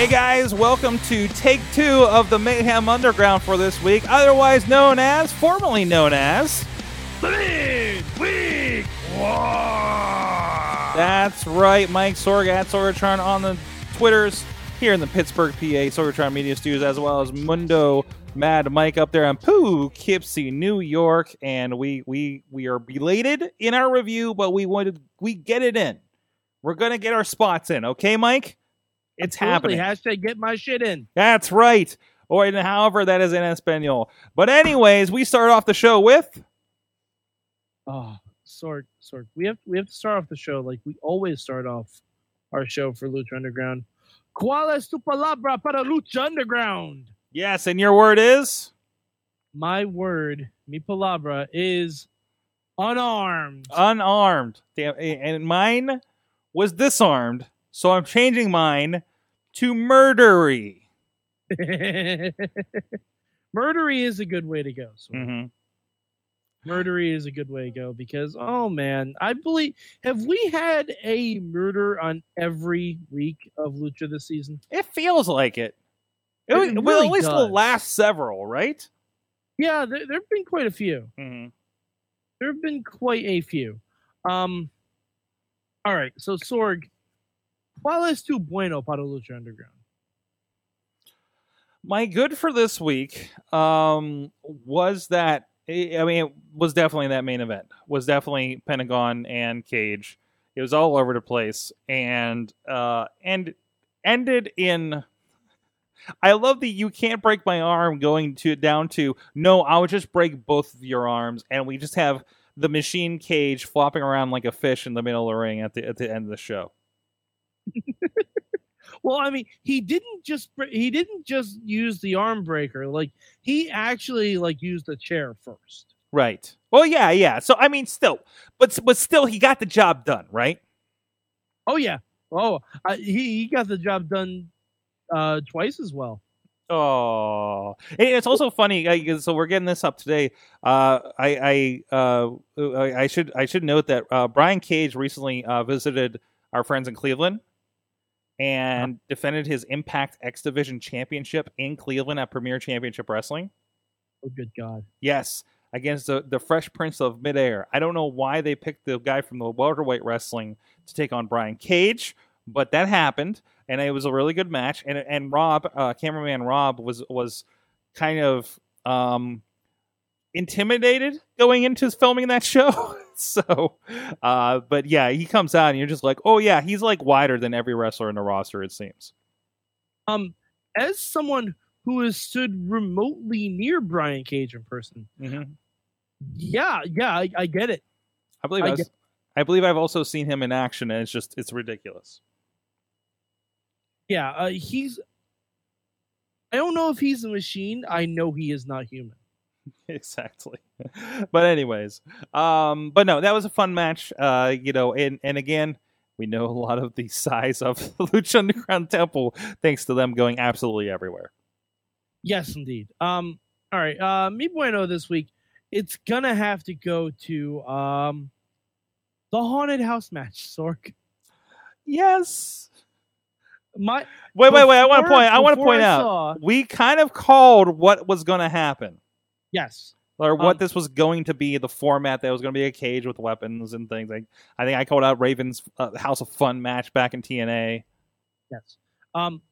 Hey guys, welcome to take two of the Mayhem Underground for this week, otherwise known as, formerly known as, Week That's right, Mike Sorg at Sorgatron on the Twitters here in the Pittsburgh, PA, Sorgatron Media Studios, as well as Mundo Mad Mike up there in Poughkeepsie, New York, and we we we are belated in our review, but we wanted we get it in. We're gonna get our spots in, okay, Mike? It's Absolutely. happening. Hashtag get my shit in. That's right. Or in- however that is in Espanol. But anyways, we start off the show with Oh, Sorg, Sorg. We have we have to start off the show like we always start off our show for Lucha Underground. ¿Cuál es tu palabra para Lucha Underground? yes, and your word is My word, mi palabra, is unarmed. unarmed. Damn, and mine was disarmed, so I'm changing mine to murdery. Murdery is a good way to go. Sorg. hmm Murdery is a good way to go because oh man, I believe have we had a murder on every week of Lucha this season? It feels like it. It It- well, at least the last several, right? Yeah, there there've been quite a few. hmm There have been quite a few. Um, all right, so Sorg, ¿cuál es tu bueno para Lucha Underground? My good for this week um, was that I mean it was definitely that main event was definitely Pentagon and Cage. It was all over the place and uh, and ended in. I love the you can't break my arm going to down to no I would just break both of your arms and we just have the machine cage flopping around like a fish in the middle of the ring at the at the end of the show. Well, I mean, he didn't just he didn't just use the arm breaker. Like he actually like used the chair first. Right. Well, yeah, yeah. So I mean, still, but but still, he got the job done, right? Oh yeah. Oh, uh, he he got the job done uh twice as well. Oh, and it's also funny. uh, So we're getting this up today. Uh, I I uh, I I should I should note that uh, Brian Cage recently uh, visited our friends in Cleveland and defended his Impact X Division Championship in Cleveland at Premier Championship Wrestling. Oh good God. Yes, against the, the Fresh Prince of Midair. I don't know why they picked the guy from the welterweight wrestling to take on Brian Cage, but that happened, and it was a really good match. And and Rob, uh, cameraman Rob, was was kind of um, intimidated going into filming that show. so, uh, but yeah, he comes out, and you're just like, oh yeah, he's like wider than every wrestler in the roster. It seems. Um, as someone who has stood remotely near Brian Cage in person, Mm-hmm. yeah, yeah, I, I get it. I believe I I, was, I believe I've also seen him in action, and it's just it's ridiculous. Yeah, uh, he's. I don't know if he's a machine. I know he is not human. exactly but anyways um but no that was a fun match uh you know and and again we know a lot of the size of the lucha underground temple thanks to them going absolutely everywhere Yes, indeed. Um, all right. Uh, mi bueno this week. It's gonna have to go to um, the haunted house match. Sorg. yes My wait wait wait i want to point i want to point out saw- we kind of called what was going to happen yes. or what Um, this was going to be the format that was going to be a cage with weapons and things like i think i called out raven's uh, house of fun match back in tna Yes. Um,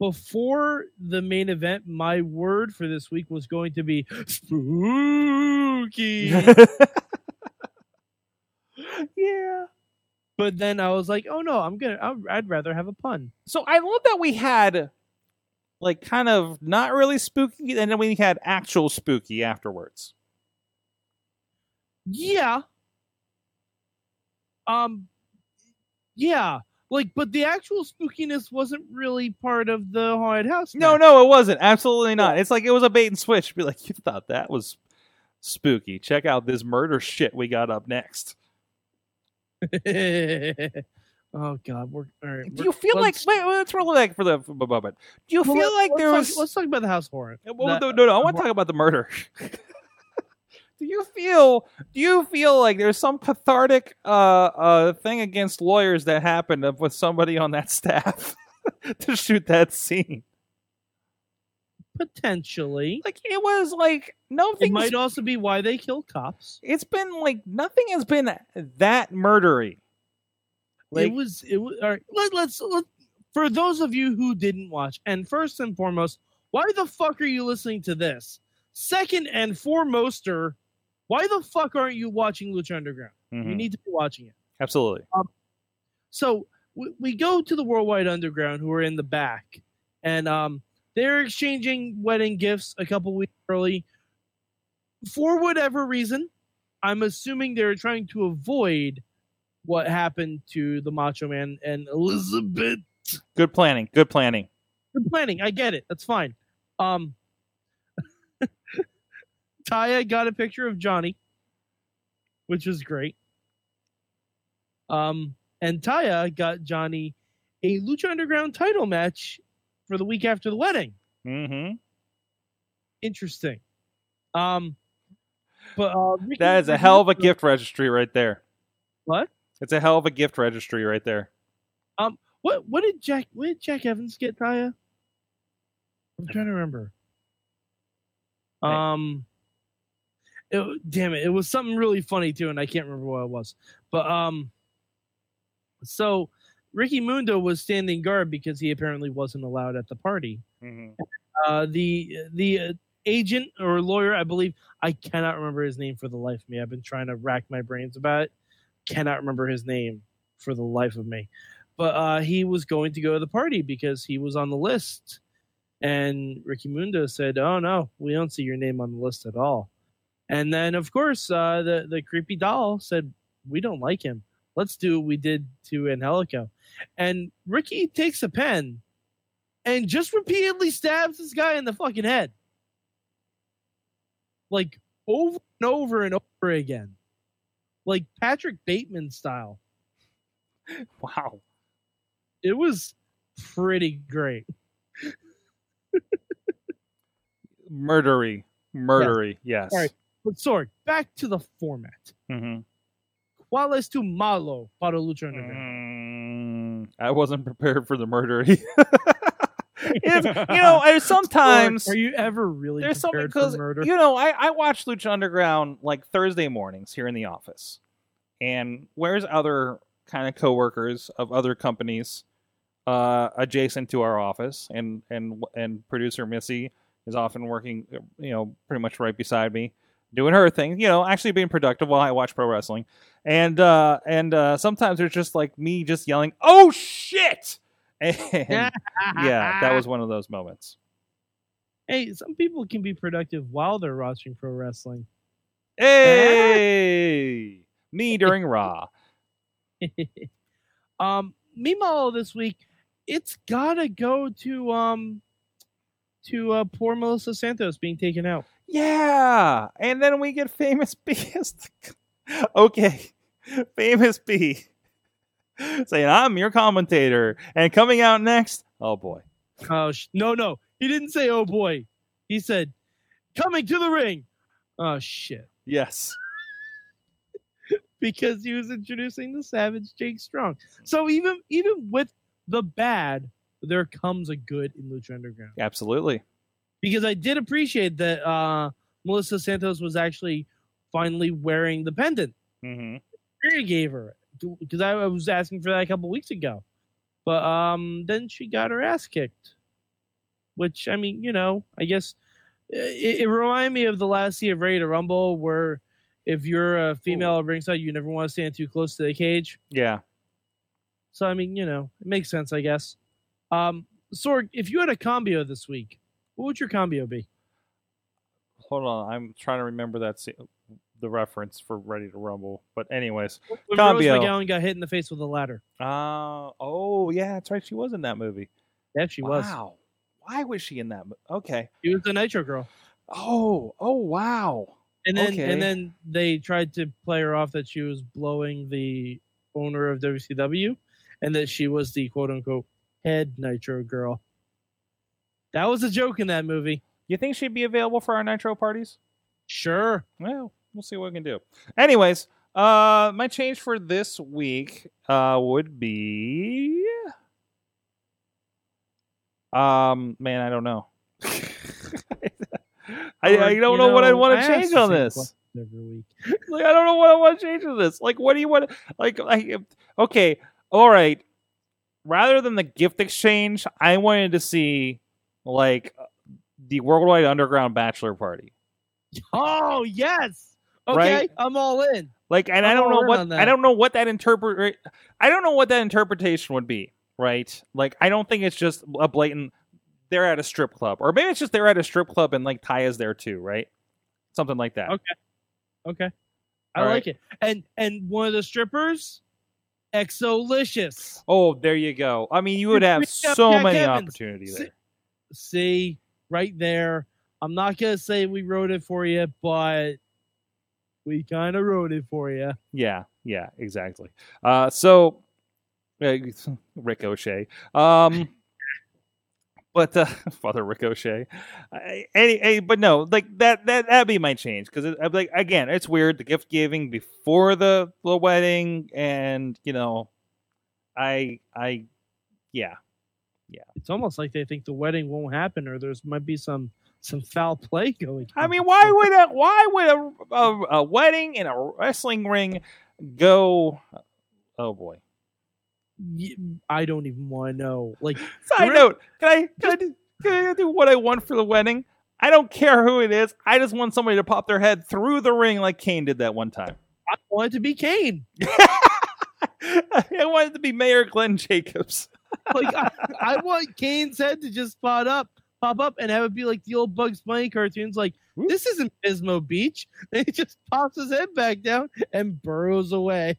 before the main event, my word for this week was going to be spooky. yeah but then I was like, oh no, I'm gonna. I'd- I'd rather have a pun. So I love that we had like kind of not really spooky, and then we had actual spooky afterwards. Yeah. Um. Yeah. Like, but the actual spookiness wasn't really part of the haunted house. No, no, it wasn't. Absolutely not. It's like it was a bait and switch. Be like, you thought that was spooky. Check out this murder shit we got up next. oh God, we're all right. Do you feel like let's- wait? Let's roll it back for the for moment. Do you well, feel like there talk- was? Let's talk about the house horror. Well, that- no, no, no. I want to talk about the murder. do you feel? Do you feel like there's some cathartic uh, uh, thing against lawyers that happened with somebody on that staff to shoot that scene? Potentially, Like it was like nothing. it might also be why they killed cops. It's been like nothing has been that murdery. Like it was. It was. All right. Let, let's let. For those of you who didn't watch, and first and foremost, why the fuck are you listening to this? Second and foremoster, why the fuck aren't you watching Lucha Underground? You mhm, need to be watching it. absolutely. So we, we go to the Worldwide Underground, who are in the back, and um, they're exchanging wedding gifts a couple weeks early. For whatever reason, I'm assuming they're trying to avoid what happened to the Macho Man and Elizabeth. Good planning. Good planning. Good planning. I get it. That's fine. Um, Taya got a picture of Johnny, which was great. Um, and Taya got Johnny a Lucha Underground title match for the week after the wedding. Mm-hmm. Interesting. Um, but uh, That is a hell of a gift registry right there. What? It's a hell of a gift registry right there. Um, What? What did Jack? What did Jack Evans get? Taya? I'm trying to remember. Um, it, damn it! It was something really funny too, and I can't remember what it was. But um, so Ricky Mundo was standing guard because he apparently wasn't allowed at the party. hmm Uh, the the uh, agent or lawyer, I believe, I cannot remember his name for the life of me. I've been trying to rack my brains about it. Cannot remember his name for the life of me. But uh, he was going to go to the party because he was on the list. And Ricky Mundo said, "Oh no, we don't see your name on the list at all." And then, of course, uh, the the creepy doll said, "We don't like him. Let's do what we did to Angelico." And Ricky takes a pen and just repeatedly stabs this guy in the fucking head. Like over and over and over again. Like Patrick Bateman style. Wow. It was pretty great. Murdery. Murdery. Yes. All right. But sorry, back to the format. hmm ¿Cuál es tu malo para Lucha Underground? Mm, I wasn't prepared for the murdery. if, you know, I- sometimes are you ever really there's something for because murder? you know I, I watch Lucha Underground like Thursday mornings here in the office, and where's other kind of coworkers of other companies uh, adjacent to our office, and and and producer Missy is often working, you know, pretty much right beside me, doing her thing, you know, actually being productive while I watch pro wrestling, and uh, and uh, sometimes there's just like me just yelling, "Oh shit!" and yeah, that was one of those moments. Hey, some people can be productive while they're watching pro wrestling. Hey, me during Raw. um, meanwhile, this week, it's gotta go to um to uh, poor Melissa Santos being taken out. Yeah, and then we get famous B. okay, famous B saying, "I'm your commentator," and coming out next. Oh boy, Oh sh- no, no, he didn't say "oh boy." He said, "Coming to the ring." Oh shit! yes, Because he was introducing the Savage Jake Strong. So even even with the bad, there comes a good in Lucha Underground. absolutely. because I did appreciate that uh, Melissa Santos was actually finally wearing the pendant. Rhea gave her because I, was asking for that a couple weeks ago, but um, then she got her ass kicked. Which I mean, you know, I guess it, it reminded me of the last scene of Ready to Rumble, where if you're a female at ringside, you never want to stand too close to the cage. Yeah. So I mean, you know, it makes sense, I guess. Um, Sorg, if you had a cambio this week, what would your cambio be? Hold on, I'm trying to remember that se- the reference for Ready to Rumble. But anyways, When Cambio. Rose McGowan got hit in the face with a ladder. uh oh yeah, that's right. She was in that movie. Yeah, she was. Wow. Why was she in that? Mo- okay. She was the Nitro Girl. Oh, oh wow. And then Okay. and then they tried to play her off that she was blowing the owner of WCW and that she was the quote unquote head Nitro girl. That was a joke in that movie. You think she'd be available for our Nitro parties? Sure. Well, we'll see what we can do. Anyways, uh, my change for this week uh would be, um, man, I don't know. I, I don't you know, what I want to change on this. Every week. like I don't know what I want to change on this. Like, what do you want? Like, like, okay, all right. Rather than the gift exchange, I wanted to see like the Worldwide Underground Bachelor Party. Oh yes. Okay, Right? I'm all in. Like, and I I'm don't know what I don't know what that interpret. I don't know what that interpretation would be. Right? Like, I don't think it's just a blatant. They're at a strip club, or maybe it's just they're at a strip club and like Ty is there too, right? Something like that. Okay. Okay. I All right. like it. And and one of the strippers, XO Lishus. Oh, there you go. I mean, you would have so Jack many Evans. opportunities See- See, right there. I'm not gonna say we wrote it for you, but we kind of wrote it for you. Yeah, yeah, exactly. Uh, so uh, Ricochet, um, but uh, Father Ricochet, I, any, any, but no, like that that that'd be my change because like again, it's weird the gift giving before the the wedding, and you know, I I yeah, yeah It's almost like they think the wedding won't happen, or there's might be some some foul play going. I mean, why would a why would a, a, a wedding in a wrestling ring go? Oh boy. I don't even want to know. Like, Side We're- note: Can I can I, do, can I do what I want for the wedding? I don't care who it is. I just want somebody to pop their head through the ring like Kane did that one time. I want it to be Kane. I wanted to be Mayor Glenn Jacobs. Like, I, I want Kane's head to just pop up, pop up, and have it be like the old Bugs Bunny cartoons. Like, Whoop. this isn't Pismo Beach. And he just pops his head back down and burrows away.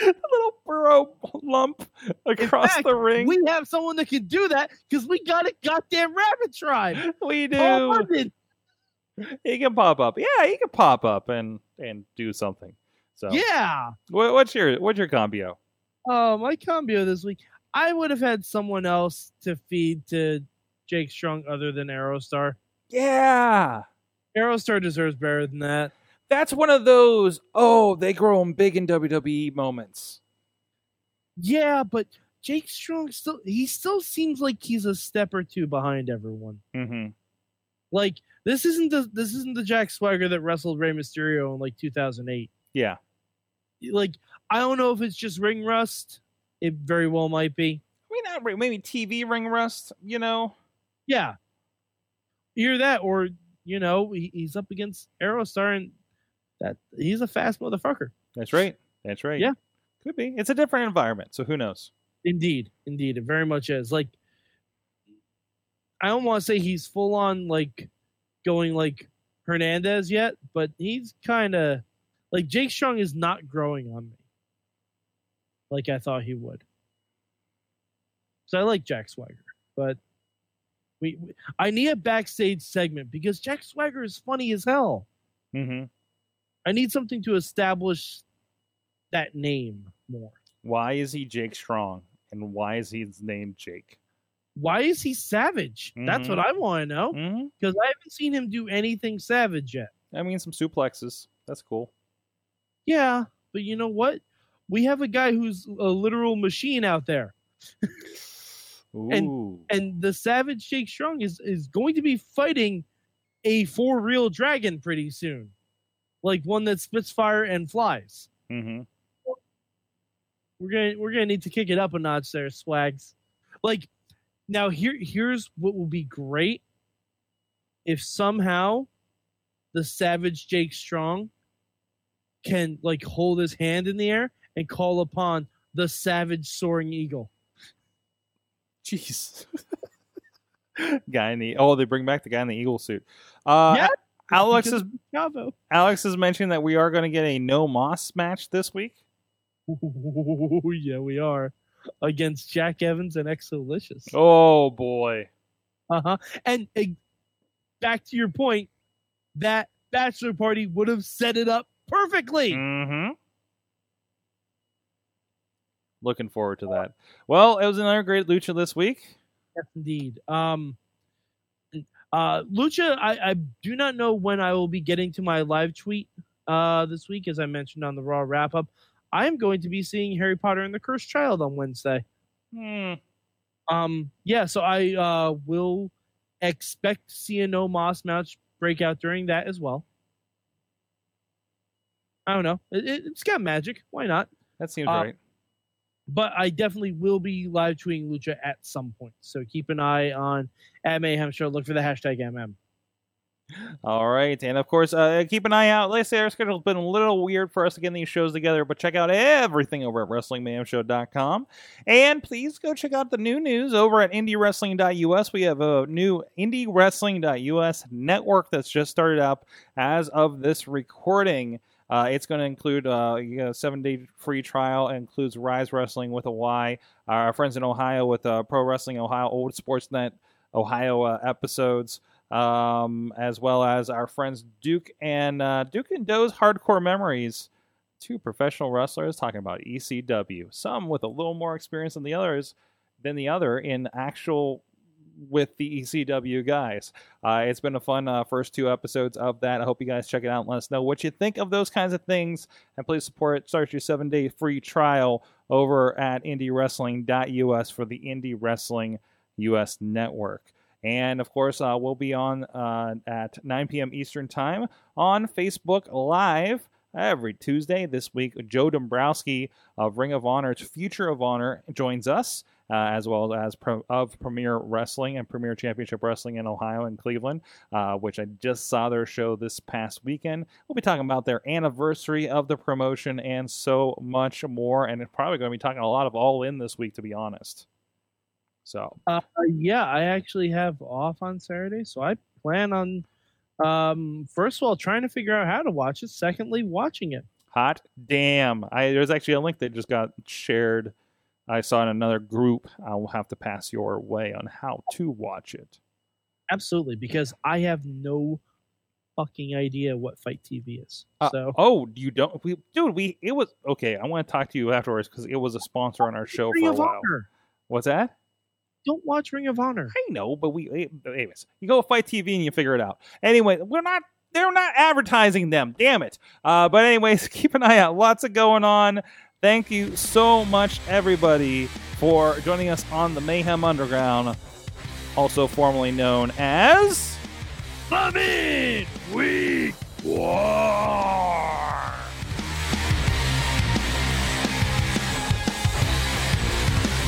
a little burrow lump across fact, the ring. We have someone that can do that because we got a goddamn rabbit tribe. We do. He can pop up. Yeah, he can pop up and and do something. So Yeah. What, what's your what's your combo? Oh, my combo this week. I would have had someone else to feed to Jake Strong other than Aerostar. Yeah. Aerostar deserves better than that. That's one of those, oh, they grow 'em big in WWE moments. Yeah, but Jake Strong still he still seems like he's a step or two behind everyone. Mm-hmm. Like this isn't the this isn't the Jack Swagger that wrestled Rey Mysterio in like 2008. Yeah. Like I don't know if it's just ring rust. It very well might be. I mean, not maybe TV ring rust, you know? Yeah, either that or you know he, he's up against Aerostar and that he's a fast motherfucker. That's right. That's right. Yeah. Could be. It's a different environment, so who knows? Indeed, indeed, it very much is. Like, I don't want to say he's full on like going like Hernandez yet, but he's kind of like Jake Strong is not growing on me like I thought he would. So I like Jack Swagger, but we, we I need a backstage segment because Jack Swagger is funny as hell. Mm-hmm. I need something to establish that name more. Why is he Jake Strong? And why is his name Jake? Why is he savage? That's what I want to know. Mm-hmm. because I haven't seen him do anything savage yet. I mean, some suplexes. That's cool. Yeah, but you know what? We have a guy who's a literal machine out there, Ooh. and the Savage Jake Strong is is going to be fighting a four real dragon pretty soon, like one that spits fire and flies. mm-hmm. We're gonna we're gonna need to kick it up a notch there, Swags. Like now, here here's what will be great if somehow the Savage Jake Strong can like hold his hand in the air and call upon the Savage Soaring Eagle. Jeez. guy in the oh, they bring back the guy in the eagle suit. Uh, Yeah, Alex is. Alex has mentioned that we are going to get a no Más match this week. Ooh, yeah, we are against Jack Evans and XO Lishus. Oh boy. Uh huh. And back to your point, that bachelor party would have set it up perfectly. Mm-hmm. Looking forward to that. Well, it was another great lucha this week. Yes, indeed. Um, uh, Lucha, I, I do not know when I will be getting to my live tweet uh, this week, as I mentioned on the Raw wrap up. I am going to be seeing Harry Potter and the Cursed Child on Wednesday. Hmm. Um, yeah, so I uh, will expect to see a no Más match breakout during that as well. I don't know. It, it, it's got magic. Why not? That seems Uh, right. But I definitely will be live tweeting Lucha at some point. So keep an eye on at Mayhem Show. Look for the hashtag MM. All right, and of course, uh, keep an eye out. Let's say our schedule's been a little weird for us to get these shows together, but check out everything over at WrestlingMayhemShow.com, and please go check out the new news over at IndieWrestling.us. We have a new IndieWrestling.us network that's just started up as of this recording. Uh, it's going to include uh, you know, seven day free trial. It includes Ryse Wrestling with a Y. Our friends in Ohio with uh, Pro Wrestling Ohio, Old Sportsnet Ohio uh, episodes um, as well as our friends Duke and uh, Duke and Doe's Hardcore Memories, two professional wrestlers talking about ECW. Some with a little more experience than the others than the other in actual with the ECW guys. Uh, it's been a fun uh, first two episodes of that. I hope you guys check it out and let us know what you think of those kinds of things. And please support. Start your seven day free trial over at IndieWrestling.us for the Indie Wrestling US network. And of course, uh, we'll be on uh, at 9 p.m. Eastern Time on Facebook Live every Tuesday. This week, Joe Dombrowski of Ring of Honor's Future of Honor joins us, uh, as well as pro- of Premier Wrestling and Premier Championship Wrestling in Ohio and Cleveland, uh, which I just saw their show this past weekend. We'll be talking about their anniversary of the promotion and so much more. And it's probably going to be talking a lot of All In this week, to be honest. So Uh, yeah, I actually have off on Saturday, so I plan on, um, first of all, trying to figure out how to watch it. Secondly, watching it. Hot damn. I there's actually a link that just got shared. I saw in another group. I will have to pass your way on how to watch it. Absolutely, because I have no fucking idea what FITE TV is. Uh, so Oh, you don't we dude, we it was okay, I want to talk to you afterwards because it was a sponsor on our show for a while. Honor. What's that? Don't watch Ring of Honor. I know, but we anyways, you go FITE TV and you figure it out. Anyway, we're not they're not advertising them. Damn it. Uh, but anyways, keep an eye out. Lots of going on. Thank you so much, everybody, for joining us on the Mayhem Underground, also formerly known as the Summit Week War.